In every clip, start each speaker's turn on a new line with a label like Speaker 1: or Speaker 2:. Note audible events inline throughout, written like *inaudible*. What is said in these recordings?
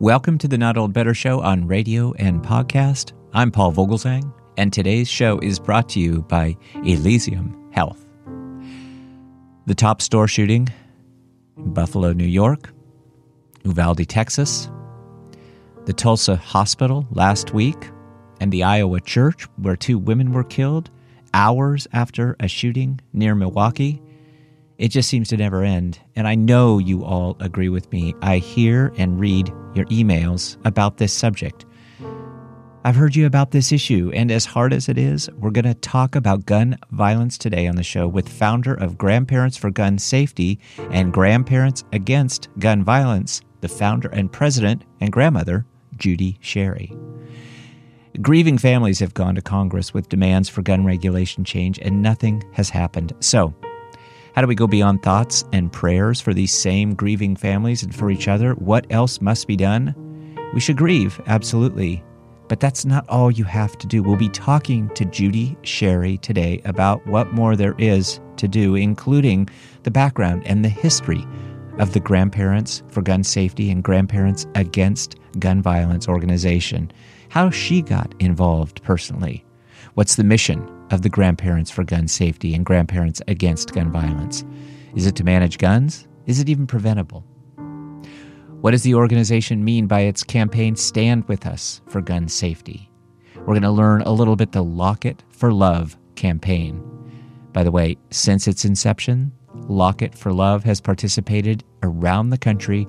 Speaker 1: Welcome to the Not Old Better Show on radio and podcast. I'm Paul Vogelzang, and today's show is brought to you by Elysium Health. The Tops store shooting in Buffalo, New York, Uvalde, Texas, the Tulsa Hospital last week, and the Iowa church where two women were killed hours after a shooting near Milwaukee. It just seems to never end. And I know you all agree with me. I hear and read your emails about this subject. I've heard you about this issue, and as hard as it is, we're going to talk about gun violence today on the show with founder of Grandparents for Gun Safety and Grandparents Against Gun Violence, the founder and president and grandmother, Judy Sherry. Grieving families have gone to Congress with demands for gun regulation change, and nothing has happened. So, how do we go beyond thoughts and prayers for these same grieving families and for each other? What else must be done? We should grieve, absolutely. But that's not all you have to do. We'll be talking to Judy Sherry today about what more there is to do, including the background and the history of the Grandparents for Gun Safety and Grandparents Against Gun Violence organization how she got involved personally. What's the mission of the Grandparents for Gun Safety and Grandparents Against Gun Violence? Is it to manage guns? Is it even preventable? What does the organization mean by its campaign Stand With Us for Gun Safety? We're going to learn a little bit the Lock It for Love campaign. By the way, since its inception, Lock It for Love has participated around the country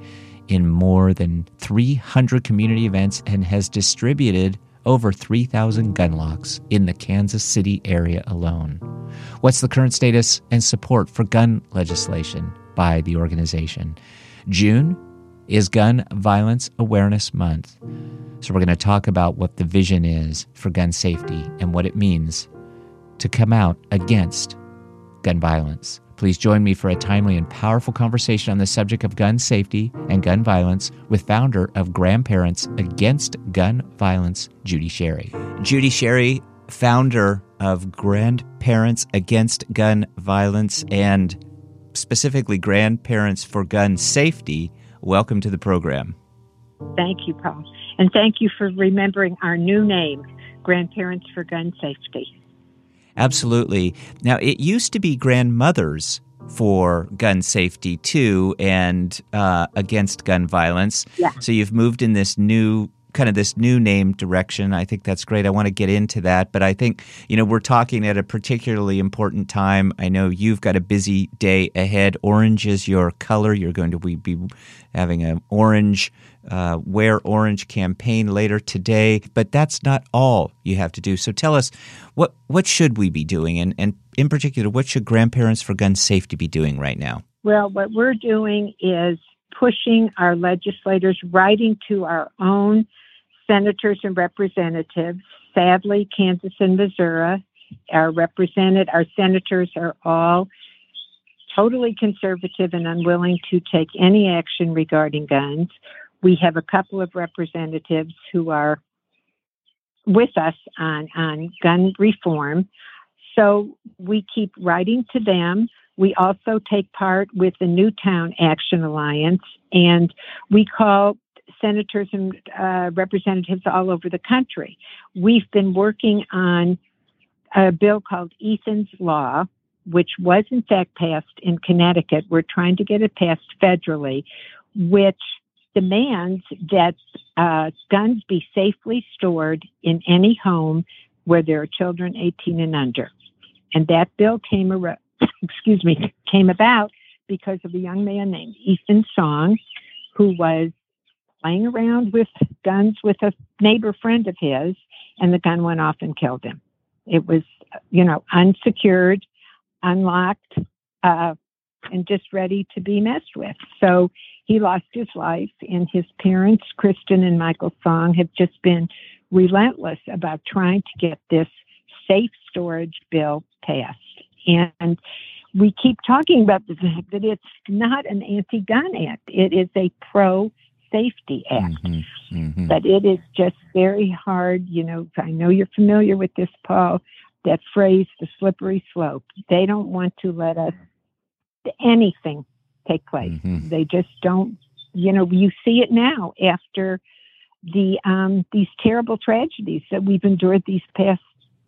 Speaker 1: in more than 300 community events and has distributed over 3,000 gun locks in the Kansas City area alone. What's the current status and support for gun legislation by the organization? June is Gun Violence Awareness Month. So, we're going to talk about what the vision is for gun safety and what it means to come out against gun violence. Please join me for a timely and powerful conversation on the subject of gun safety and gun violence with founder of Grandparents Against Gun Violence, Judy Sherry. Judy Sherry, founder of Grandparents Against Gun Violence and specifically Grandparents for Gun Safety. Welcome to the program.
Speaker 2: Thank you, Paul. And thank you for remembering our new name, Grandparents for Gun Safety.
Speaker 1: Absolutely. Now, it used to be grandmothers for gun safety too and uh, against gun violence.
Speaker 2: Yeah.
Speaker 1: So you've moved in this new kind of this new name direction. I think that's great. I want to get into that, but I think you know we're talking at a particularly important time. I know you've got a busy day ahead. Orange is your color. You're going to be having an orange uh, Wear Orange campaign later today. But that's not all you have to do. So tell us what what should we be doing, and, and in particular, what should grandparents for gun safety be doing right now?
Speaker 2: Well, what we're doing is pushing our legislators, writing to our own senators and representatives. Sadly, Kansas and Missouri are represented. Our senators are all totally conservative and unwilling to take any action regarding guns. We have a couple of representatives who are with us on, on gun reform. So we keep writing to them. We also take part with the Newtown Action Alliance, and we call senators and uh, representatives all over the country. We've been working on a bill called Ethan's Law, which was in fact passed in Connecticut. We're trying to get it passed federally, which demands that uh, guns be safely stored in any home where there are children 18 and under. And that bill came, ar- *coughs* excuse me, came about because of a young man named Ethan Song, who was playing around with guns with a neighbor friend of his, and the gun went off and killed him. It was, you know, unsecured, unlocked, uh, and just ready to be messed with. So he lost his life, and his parents, Kristen and Michael Song, have just been relentless about trying to get this safe storage bill passed. And we keep talking about the fact that it's not an anti gun act, it is a pro safety act. Mm-hmm, mm-hmm. But it is just very hard. You know, I know you're familiar with this, Paul, that phrase, the slippery slope. They don't want to let us anything take place. Mm-hmm. They just don't you know, you see it now after the um, these terrible tragedies that we've endured these past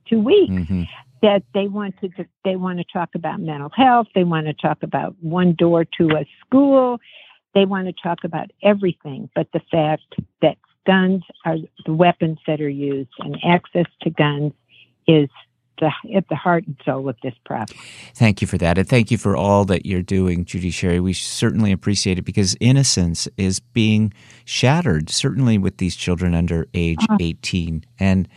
Speaker 2: two weeks. Mm-hmm. That they want to they want to talk about mental health. They want to talk about one door to a school. They want to talk about everything, but the fact that guns are the weapons that are used, and access to guns is the, at the heart and soul of this problem.
Speaker 1: Thank you for that. And thank you for all that you're doing, Judy Sherry. We certainly appreciate it because innocence is being shattered, certainly with these children under age uh-huh. 18. And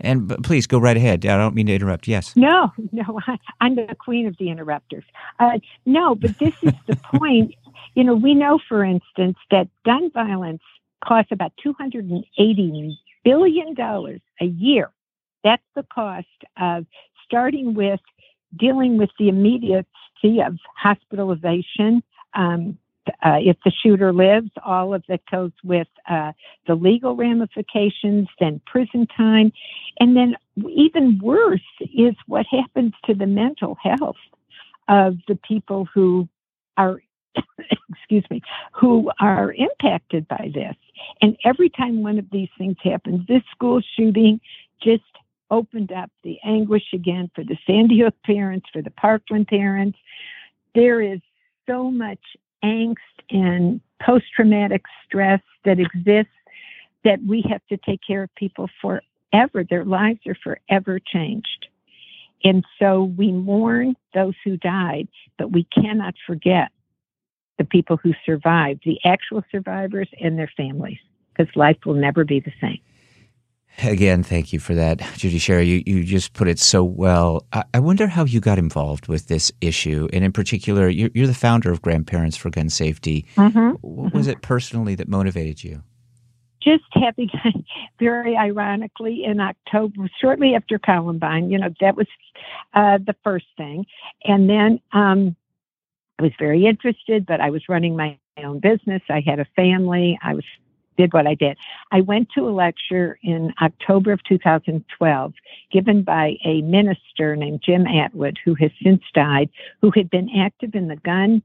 Speaker 1: and please go right ahead. I don't mean to interrupt. Yes.
Speaker 2: No, no, *laughs* I'm the queen of the interrupters. Uh, no, but this is the *laughs* point. You know, we know, for instance, that gun violence costs about $280 billion a year that's the cost of starting with dealing with the immediacy of hospitalization. Um, uh, if the shooter lives, all of that goes with uh, the legal ramifications, then prison time. And then, even worse, is what happens to the mental health of the people who are, *coughs* excuse me, who are impacted by this. And every time one of these things happens, this school shooting just opened up the anguish again for the Sandy Hook *laughs* parents, for the Parkland parents. There is so much angst and post traumatic stress that exists that we have to take care of people forever. Their lives are forever changed. And so we mourn those who died, but we cannot forget the people who survived, the actual survivors and their families, because life will never be the same.
Speaker 1: Again, thank you for that, Judy Sherry. You, you just put it so well. I, I wonder how you got involved with this issue. And in particular, you're, you're the founder of Grandparents for Gun Safety. Mm-hmm. What was mm-hmm. it personally that motivated you?
Speaker 2: Just having, *laughs* very ironically, in October, shortly after Columbine, you know, that was uh, the first thing. And then um, I was very interested, but I was running my own business. I had a family. I was did what I did. I went to a lecture in October of 2012 given by a minister named Jim Atwood, who has since died, who had been active in the gun,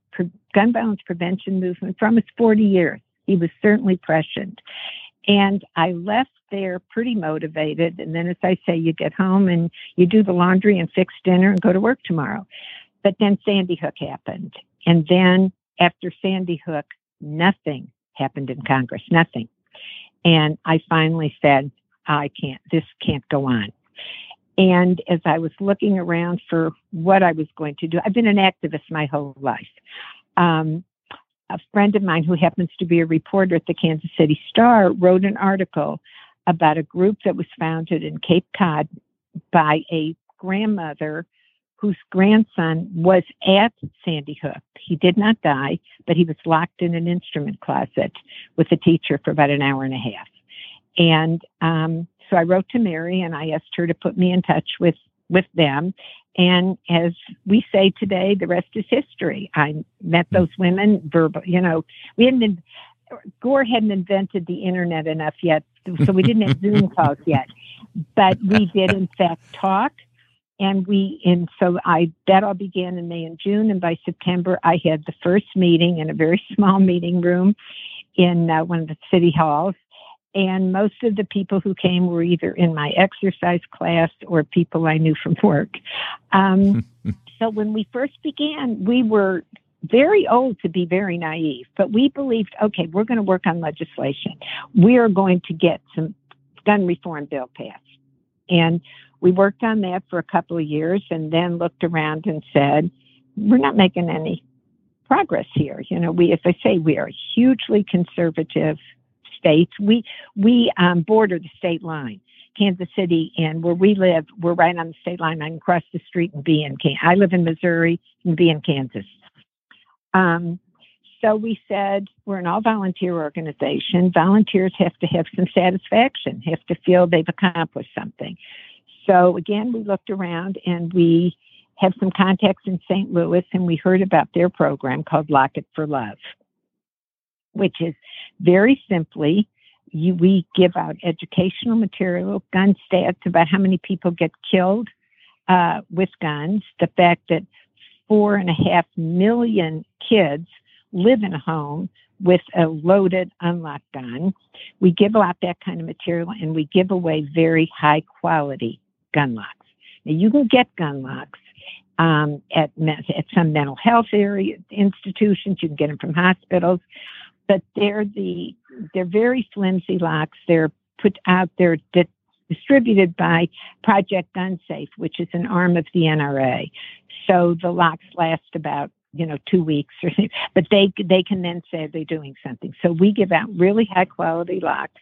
Speaker 2: gun violence prevention movement for almost 40 years. He was certainly prescient. And I left there pretty motivated. And then, as I say, you get home and you do the laundry and fix dinner and go to work tomorrow. But then Sandy Hook happened. And then after Sandy Hook, nothing happened in Congress, nothing. And I finally said, I can't, this can't go on. And as I was looking around for what I was going to do, I've been an activist my whole life. Um, a friend of mine who happens to be a reporter at the Kansas City Star wrote an article about a group that was founded in Cape Cod by a grandmother whose grandson was at Sandy Hook. He did not die, but he was locked in an instrument closet with a teacher for about an hour and a half. And um, so I wrote to Mary and I asked her to put me in touch with with them. And as we say today, the rest is history. I met those women verbal, you know, we hadn't been, Gore hadn't invented the internet enough yet, so we didn't have Zoom *laughs* calls yet. But we did, in fact, talk and we and so I that all began in May and June, and by September I had the first meeting in a very *laughs* small meeting room in uh, one of the city halls, and most of the people who came were either in my exercise class or people I knew from work. Um, *laughs* so when we first began, we were very old to be very naive, but we believed, okay, we're going to work on legislation. We are going to get some gun reform bill passed. And we worked on that for a couple of years and then looked around and said, we're not making any progress here. You know, we, as I say, we are a hugely conservative state. We, we um, border the state line. Kansas City and where we live, we're right on the state line. I can cross the street and be in Kansas. I live in Missouri and be in Kansas. Um, so we said we're an all volunteer organization. Volunteers have to have some satisfaction, have to feel they've accomplished something. So again, we looked around and we have some contacts in St. Louis and we heard about their program called Lock It for Love, which is very simply you, we give out educational material, gun stats about how many people get killed uh, with guns, the fact that four and a half million kids live in a home with a loaded unlock gun. We give out that kind of material and we give away very high quality gun locks. Now, you can get gun locks um, at, at some mental health area institutions, you can get them from hospitals, but they're the they're very flimsy locks. They're put out there di- distributed by Project Gun Safe, which is an arm of the NRA. So the locks last about you know two weeks or something, but they they can then say they're doing something. So we give out really high quality locks.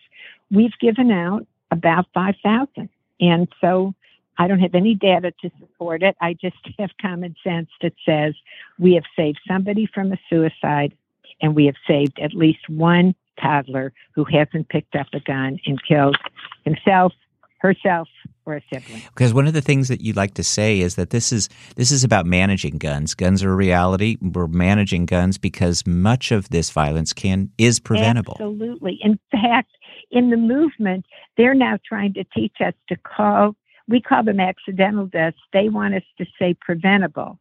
Speaker 2: We've given out about five thousand, and so I don't have any data to support it. I just *laughs* have common sense that says we have saved somebody from a suicide, and we have saved at least one toddler who hasn't picked up a gun and killed himself, herself, or a sibling.
Speaker 1: Because one of the things that you like to say is that this is this is about managing guns. Guns are a reality. We're managing guns because much of this violence can is preventable.
Speaker 2: Absolutely. In fact, in the movement, they're now trying to teach us to call we call them accidental deaths. They want us to say preventable.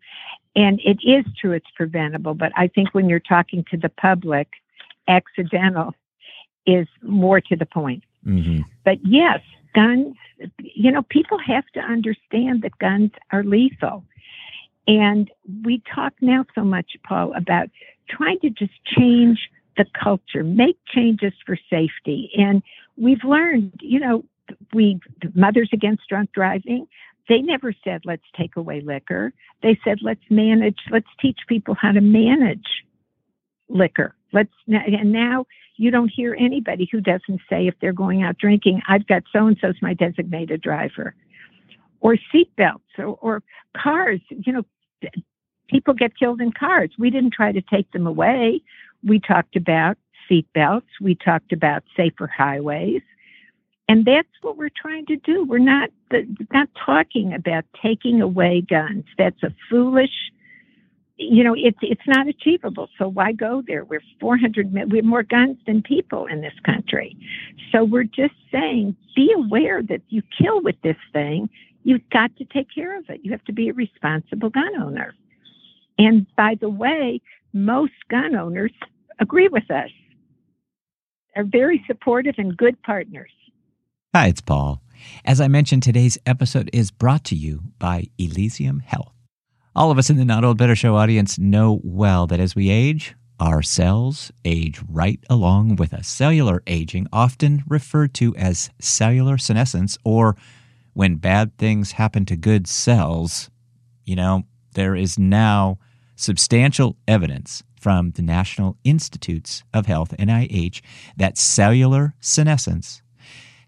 Speaker 2: And it is true it's preventable, but I think when you're talking to the public, accidental is more to the point. Mm-hmm. But yes, guns, you know, people have to understand that guns are lethal. And we talk now so much, Paul, about trying to just change the culture, make changes for safety. And we've learned, you know, we, Mothers Against Drunk Driving, they never said, let's take away liquor. They said, let's manage, let's teach people how to manage liquor. Let's and now you don't hear anybody who doesn't say if they're going out drinking, I've got so and so's my designated driver, or seatbelts, or, or cars. You know, people get killed in cars. We didn't try to take them away. We talked about seatbelts. We talked about safer highways. And that's what we're trying to do. We're not not talking about taking away guns. That's a foolish you know, it's it's not achievable. So why go there? We're 400. We have more guns than people in this country. So we're just saying, be aware that you kill with this thing. You've got to take care of it. You have to be a responsible gun owner. And by the way, most gun owners agree with us. Are very supportive and good partners.
Speaker 1: Hi, it's Paul. As I mentioned, today's episode is brought to you by Elysium Health. All of us in the Not Old Better Show audience know well that as we age, our cells age right along with us. Cellular aging, often referred to as cellular senescence, or when bad things happen to good cells, you know, there is now substantial evidence from the National Institutes of Health, NIH, that cellular senescence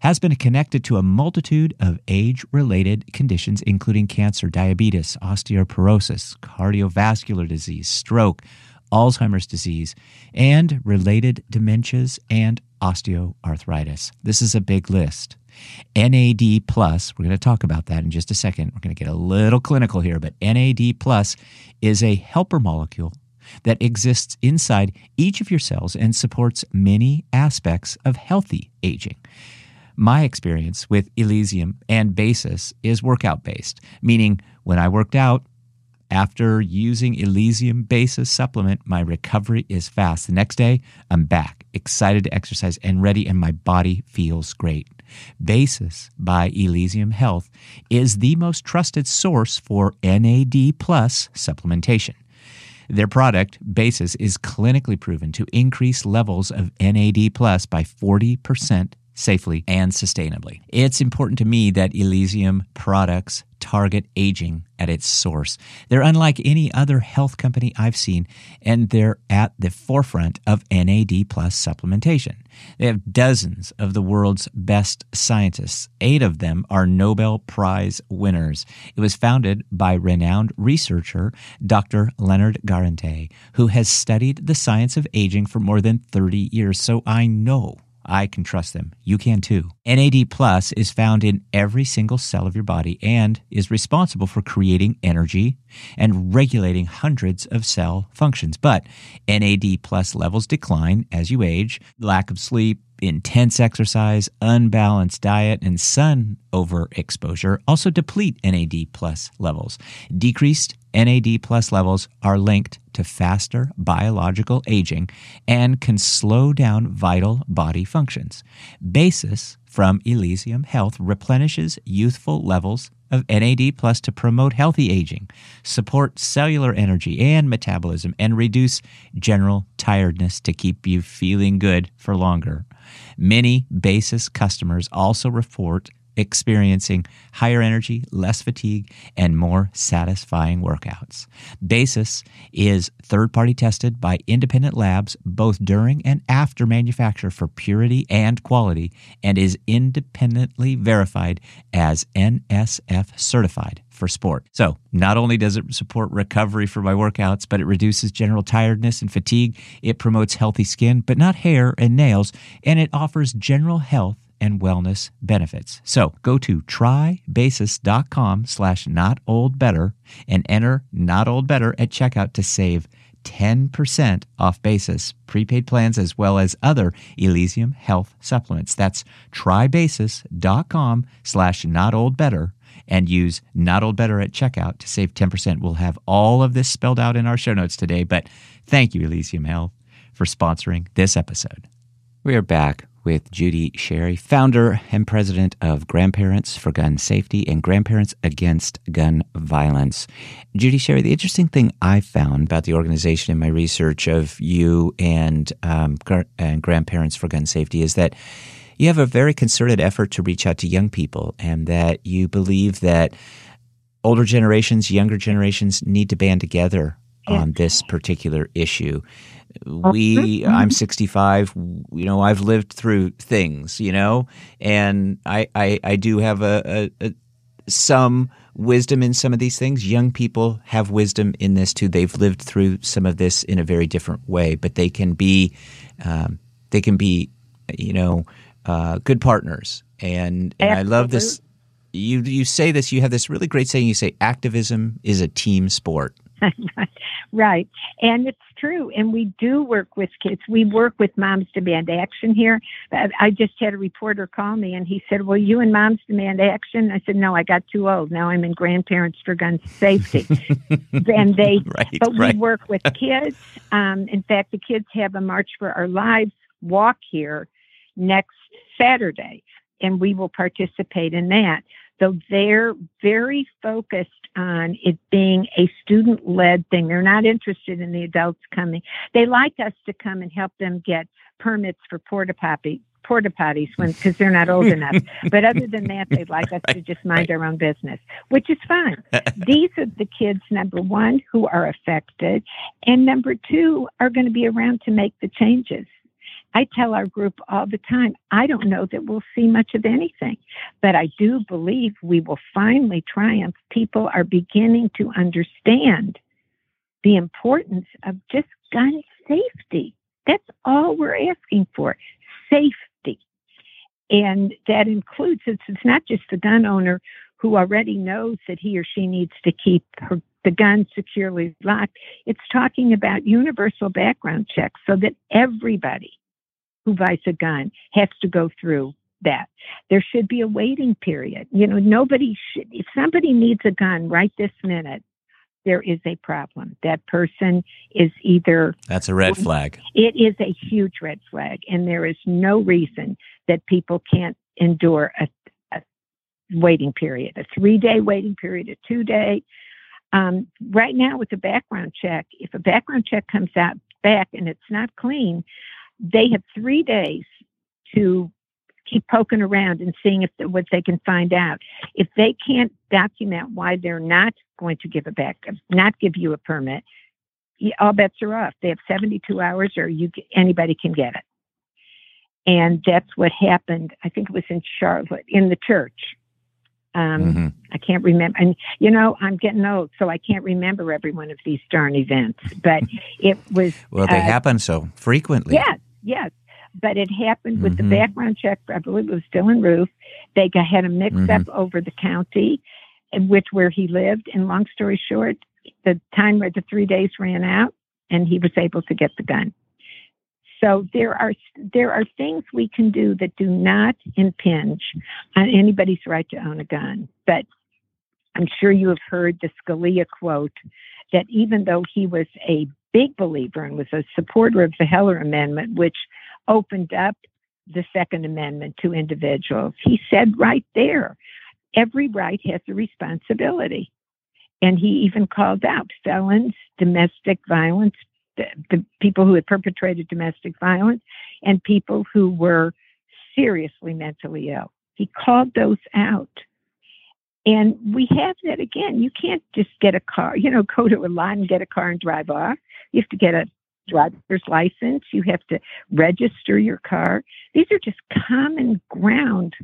Speaker 1: has been connected to a multitude of age related conditions, including cancer, diabetes, osteoporosis, cardiovascular disease, stroke, Alzheimer's disease, and related dementias and osteoarthritis. This is a big list. NAD plus, we're going to talk about that in just a second. We're going to get a little clinical here, but NAD plus is a helper molecule that exists inside each of your cells and supports many aspects of healthy aging. My experience with Elysium and Basis is workout based, meaning when I worked out, after using Elysium Basis supplement, my recovery is fast. The next day, I'm back, excited to exercise and ready, and my body feels great. Basis by Elysium Health is the most trusted source for NAD plus supplementation. Their product, Basis, is clinically proven to increase levels of NAD plus by 40% safely and sustainably. It's important to me that Elysium products target aging at its source. They're unlike any other health company I've seen, and they're at the forefront of NAD plus supplementation. They have dozens of the world's best scientists. Eight of them are Nobel Prize winners. It was founded by renowned researcher Dr. Leonard Guarente, who has studied the science of aging for more than 30 years, so I know I can trust them. You can too. NAD Plus is found in every single cell of your body and is responsible for creating energy and regulating hundreds of cell functions. But NAD Plus levels decline as you age. Lack of sleep, intense exercise, unbalanced diet, and sun overexposure also deplete NAD plus levels. Decreased NAD plus levels are linked to faster biological aging and can slow down vital body functions. Basis from Elysium Health replenishes youthful levels of NAD plus to promote healthy aging, support cellular energy and metabolism, and reduce general tiredness to keep you feeling good for longer. Many Basis customers also report experiencing higher energy, less fatigue, and more satisfying workouts. Basis is third party tested by independent labs both during and after manufacture for purity and quality and is independently verified as NSF certified for sport. So, not only does it support recovery for my workouts, but it reduces general tiredness and fatigue. It promotes healthy skin, but not hair and nails, and it offers general health and wellness benefits. So go to trybasis.com slash not old better and enter not old better at checkout to save 10% off basis prepaid plans as well as other Elysium health supplements. That's trybasis.com slash not old better and use not old better at checkout to save 10%. We'll have all of this spelled out in our show notes today, but thank you, Elysium Health, for sponsoring this episode. We are back with Judy Sherry, founder and president of Grandparents for Gun Safety and Grandparents Against Gun Violence. Judy Sherry, the interesting thing I found about the organization in my research of you and, um, and Grandparents for Gun Safety is that you have a very concerted effort to reach out to young people and that you believe that older generations, younger generations need to band together on this particular issue. We i'm 65 you know i've lived through things you know and i i, I do have a, a, a, some wisdom in some of these things. Young people have wisdom in this too. They've lived through some of this in a very different way but they can be um, they can be you know uh, good partners. And, and i love this. You you say this you have this really great saying you say activism is a team sport *laughs*
Speaker 2: right. And it's true. And we do work with kids. We work with Moms Demand Action here. I just had a reporter call me and he said, Well, you and Moms Demand Action? I said, No, I got too old. Now I'm in Grandparents for Gun Safety. *laughs* and they, right, but right. we work with kids. Um, in fact, the kids have a March for Our Lives walk here next Saturday, and we will participate in that. So they're very focused on it being a student led thing. They're not interested in the adults coming. They like us to come and help them get permits for porta potty porta potties when because they're not old enough. *laughs* But other than that, they'd like us right, to just mind right. our own business, which is fine. *laughs* These are the kids, number one, who are affected, and number two, are going to be around to make the changes. I tell our group all the time, I don't know that we'll see much of anything, but I do believe we will finally triumph. People are beginning to understand the importance of just gun safety. That's all we're asking for safety. And that includes, it's, it's not just the gun owner who already knows that he or she needs to keep her, the gun securely locked. It's talking about universal background checks so that everybody who buys a gun has to go through that. There should be a waiting period. You know, nobody should, if somebody needs a gun right this minute, there is a problem. That person is either.
Speaker 1: That's a red flag.
Speaker 2: It is a huge red flag. And there is no reason that people can't endure a, a waiting period, a three day waiting period, a two day. Um, right now, with a background check, if a background check comes out back and it's not clean, they have three days to keep poking around and seeing if what they can find out. If they can't document why they're not going to give a back, not give you a permit, all bets are off. They have 72 hours, or you anybody can get it. And that's what happened. I think it was in Charlotte, in the church. Um, mm-hmm. I can't remember. And, you know, I'm getting old, so I can't remember every one of these darn events. But *laughs* it was.
Speaker 1: well, they uh, happen so frequently.
Speaker 2: Yes, yes. But it happened with mm-hmm. the background check. I believe it was Dylann Roof. They had a mix mm-hmm. up over the county, in which where he lived. And long story short, the time where the three days ran out, and he was able to get the gun. So there are there are things we can do that do not impinge on anybody's right to own a gun. But I'm sure you have heard the Scalia quote that even though he was a big believer and was a supporter of the Heller Amendment, which opened up the Second Amendment to individuals, he said right there, every right has a responsibility. And he even called out felons, domestic violence, the, the people who had perpetrated domestic violence, and people who were seriously mentally ill. He called those out. And we have that again. You can't just get a car, you know, go to a lot and get a car and drive off. You have to get a driver's license. You have to register your car. These are just common ground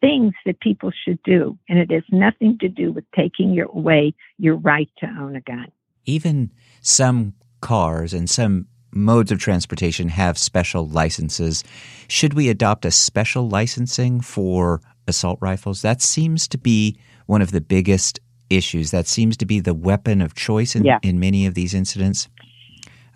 Speaker 2: things that people should do. And it has nothing to do with taking your, away your right to own a gun.
Speaker 1: Even some cars and some modes of transportation have special licenses. Should we adopt a special licensing for assault rifles? That seems to be one of the biggest issues. That seems to be the weapon of choice in,
Speaker 2: yeah.
Speaker 1: in many of these incidents.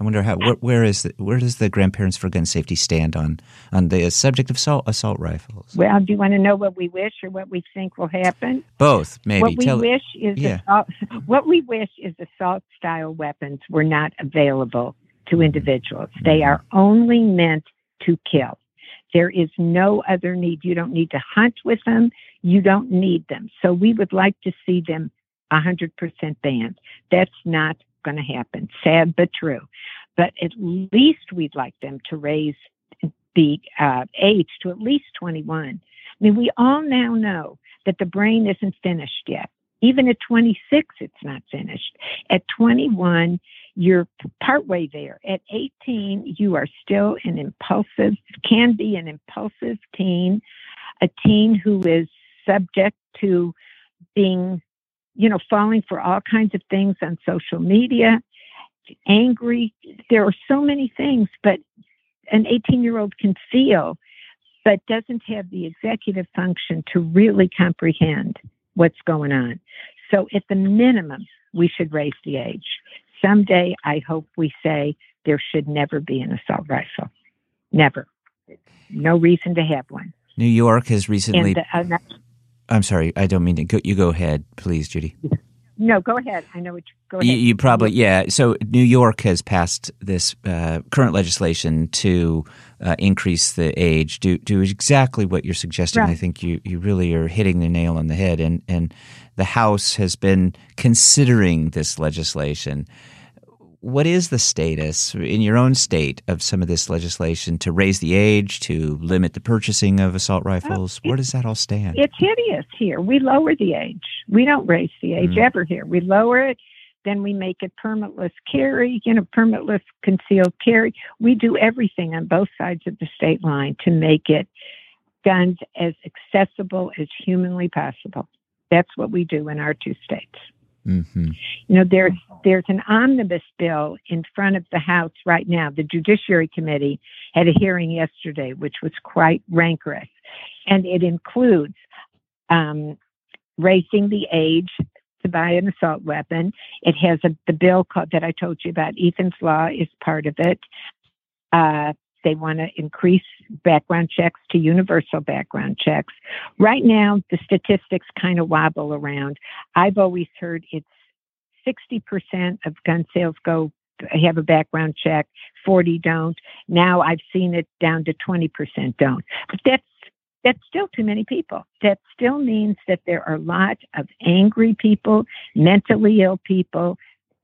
Speaker 1: I wonder how where, where is the, where does the grandparents for gun safety stand on on the subject of assault, assault rifles?
Speaker 2: Well, do you want to know what we wish or what we think will happen?
Speaker 1: Both, maybe.
Speaker 2: What we
Speaker 1: Tell,
Speaker 2: wish is
Speaker 1: yeah.
Speaker 2: assault, *laughs* what we wish is assault style weapons were not available to mm-hmm. individuals. They are only meant to kill. There is no other need. You don't need to hunt with them. You don't need them. So we would like to see them 100% banned. That's not going to happen. Sad but true. But at least we'd like them to raise the uh, age to at least 21. I mean, we all now know that the brain isn't finished yet. Even at 26, it's not finished. At 21, you're partway there. At 18, you are still an impulsive, can be an impulsive teen, a teen who is subject to being, you know, falling for all kinds of things on social media, angry. There are so many things, but an 18 year old can feel, but doesn't have the executive function to really comprehend what's going on. So, at the minimum, we should raise the age. Someday, I hope we say there should never be an assault rifle. Never. No reason to have one.
Speaker 1: New York has recently.
Speaker 2: And, uh,
Speaker 1: I'm sorry, I don't mean to. Go, you go ahead, please, Judy. *laughs*
Speaker 2: No, go ahead. I know what you go ahead.
Speaker 1: You, you probably yeah. So New York has passed this uh, current legislation to uh, increase the age. Do do exactly what you're suggesting.
Speaker 2: Right.
Speaker 1: I think you you really are hitting the nail on the head. And and the House has been considering this legislation. What is the status in your own state of some of this legislation to raise the age, to limit the purchasing of assault rifles?
Speaker 2: Oh,
Speaker 1: Where does that all stand?
Speaker 2: It's hideous here. We lower the age. We don't raise the age
Speaker 1: Mm.
Speaker 2: ever here. We lower it, then we make it permitless carry, you know, permitless concealed carry. We do everything on both sides of the state line to make it guns as accessible as humanly possible. That's what we do in our two states.
Speaker 1: hmm
Speaker 2: You know, there's there's an omnibus bill in front of the House right now. The Judiciary Committee had a hearing yesterday, which was quite rancorous, and it includes um, raising the age to buy an assault weapon. It has a, the bill called, that I told you about. Ethan's Law is part of it. Uh, they want to increase background checks to universal background checks. Right now, the statistics kind of wobble around. I've always heard it's 60% of gun sales go have a background check, 40 don't. Now I've seen it down to 20% don't. But that's that's still too many people. That still means that there are a lot of angry people, mentally ill people,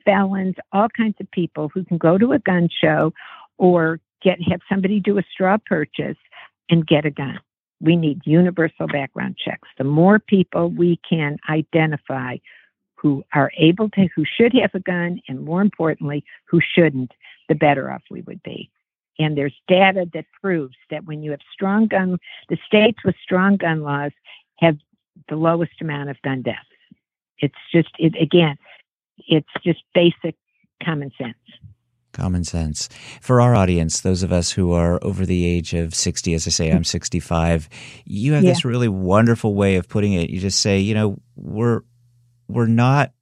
Speaker 2: felons, all kinds of people who can go to a gun show or get have somebody do a straw purchase and get a gun. We need universal background checks. The more people we can identify who are able to, who should have a gun, and more importantly, who shouldn't, the better off we would be. And there's data that proves that when you have strong gun, the states with strong gun laws have the lowest amount of gun deaths. It's just, it, again, it's just basic common sense.
Speaker 1: Common sense. For our audience, those of us who are over the age of 60, as I say, I'm 65, you have
Speaker 2: Yeah.
Speaker 1: this really wonderful way of putting it. You just say, you know, we're we're not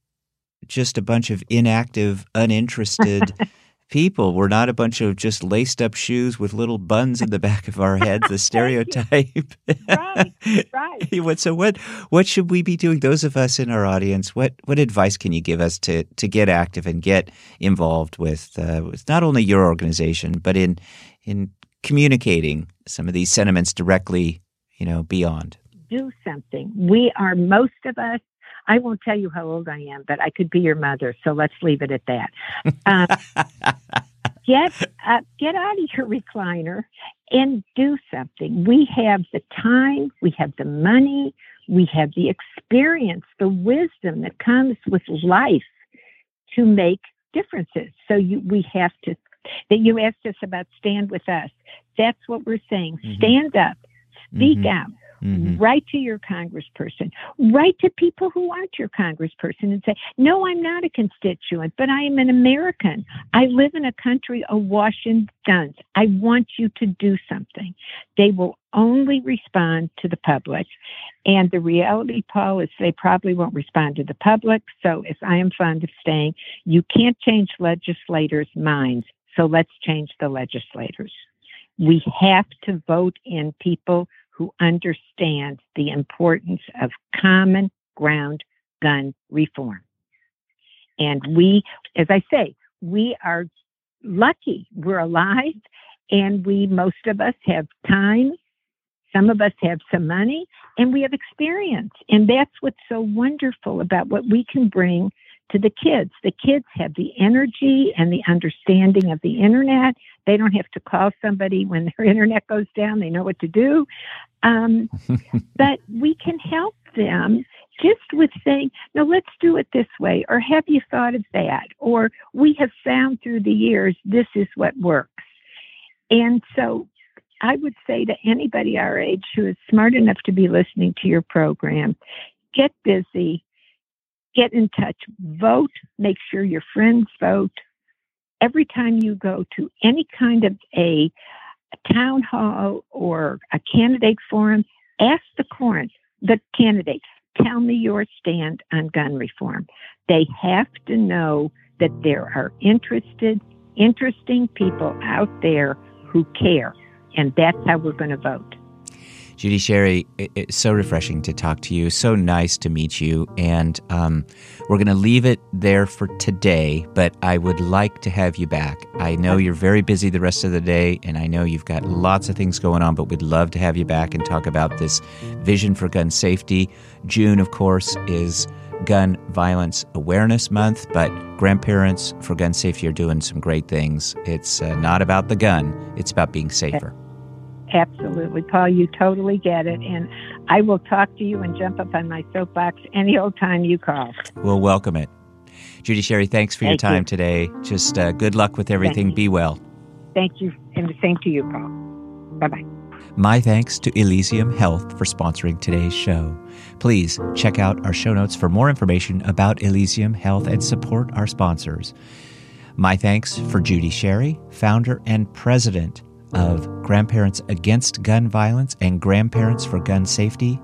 Speaker 1: just a bunch of inactive, uninterested *laughs* people. We're not a bunch of just laced up shoes with little buns in the back of our heads, the *laughs* stereotype.
Speaker 2: right, right. *laughs*
Speaker 1: what, so what what should we be doing? Those of us in our audience, what what advice can you give us to to get active and get involved with uh, with not only your organization but in in communicating some of these sentiments directly, you know, beyond?
Speaker 2: Do something. We are most of us I won't tell you how old I am, but I could be your mother. So let's leave it at that. Um, *laughs* get uh, get out of your recliner and do something. We have the time, we have the money, we have the experience, the wisdom that comes with life to make differences. So you, we have to. That you asked us about stand with us. That's what we're saying. Mm-hmm. Stand up, speak mm-hmm. out Mm-hmm. Write to your congressperson. Write to people who aren't your congressperson and say, No, I'm not a constituent, but I am an American. I live in a country awash in guns. I want you to do something. They will only respond to the public. And the reality, Paul, is they probably won't respond to the public. So, as I am fond of saying, you can't change legislators' minds. So, let's change the legislators. We have to vote in people who understand the importance of common ground gun reform. And we, as I say, we are lucky. We're alive and we, most of us have time. Some of us have some money and we have experience. And that's what's so wonderful about what we can bring to the kids. The kids have the energy and the understanding of the internet. They don't have to call somebody when their *laughs* internet goes down. They know what to do. Um, *laughs* but we can help them just with saying, no, let's do it this way, or have you thought of that? Or we have found through the years this is what works. And so I would say to anybody our age who is smart enough to be listening to your program, get busy, get in touch, vote, make sure your friends vote. Every time you go to any kind of a, a town hall or a candidate forum, ask the current, the candidates, tell me your stand on gun reform. They have to know that there are interested, interesting people out there who care. And that's how we're going to vote.
Speaker 1: Judy Sherry, it's so refreshing to talk to you. So nice to meet you. And um, we're going to leave it there for today, but I would like to have you back. I know you're very busy the rest of the day, and I know you've got lots of things going on, but we'd love to have you back and talk about this vision for gun safety. June, of course, is Gun Violence Awareness Month, but grandparents for gun safety are doing some great things. It's uh, not about the gun, it's about being safer.
Speaker 2: Absolutely, Paul. You totally get it. And I will talk to you and jump up on my soapbox any old time you call.
Speaker 1: We'll welcome it. Judy Sherry, thanks for Thank your time you. today. Just uh, good luck with everything. Be well.
Speaker 2: Thank you. And the same to you, Paul. Bye bye.
Speaker 1: My thanks to Elysium Health for sponsoring today's show. Please check out our show notes for more information about Elysium Health and support our sponsors. My thanks for Judy Sherry, founder and president of Grandparents Against Gun Violence and Grandparents for Gun Safety.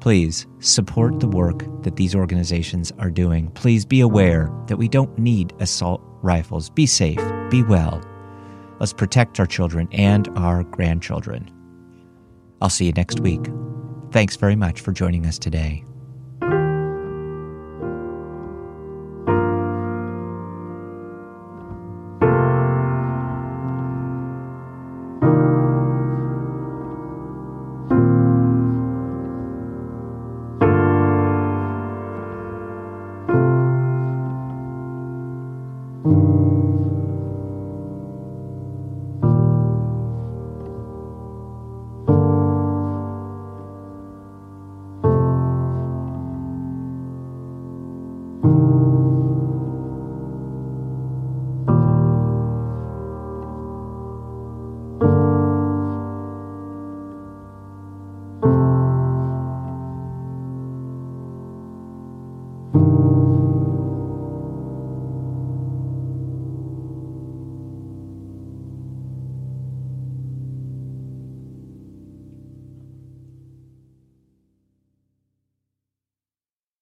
Speaker 1: Please support the work that these organizations are doing. Please be aware that we don't need assault rifles. Be safe, be well. Let's protect our children and our grandchildren. I'll see you next week. Thanks very much for joining us today.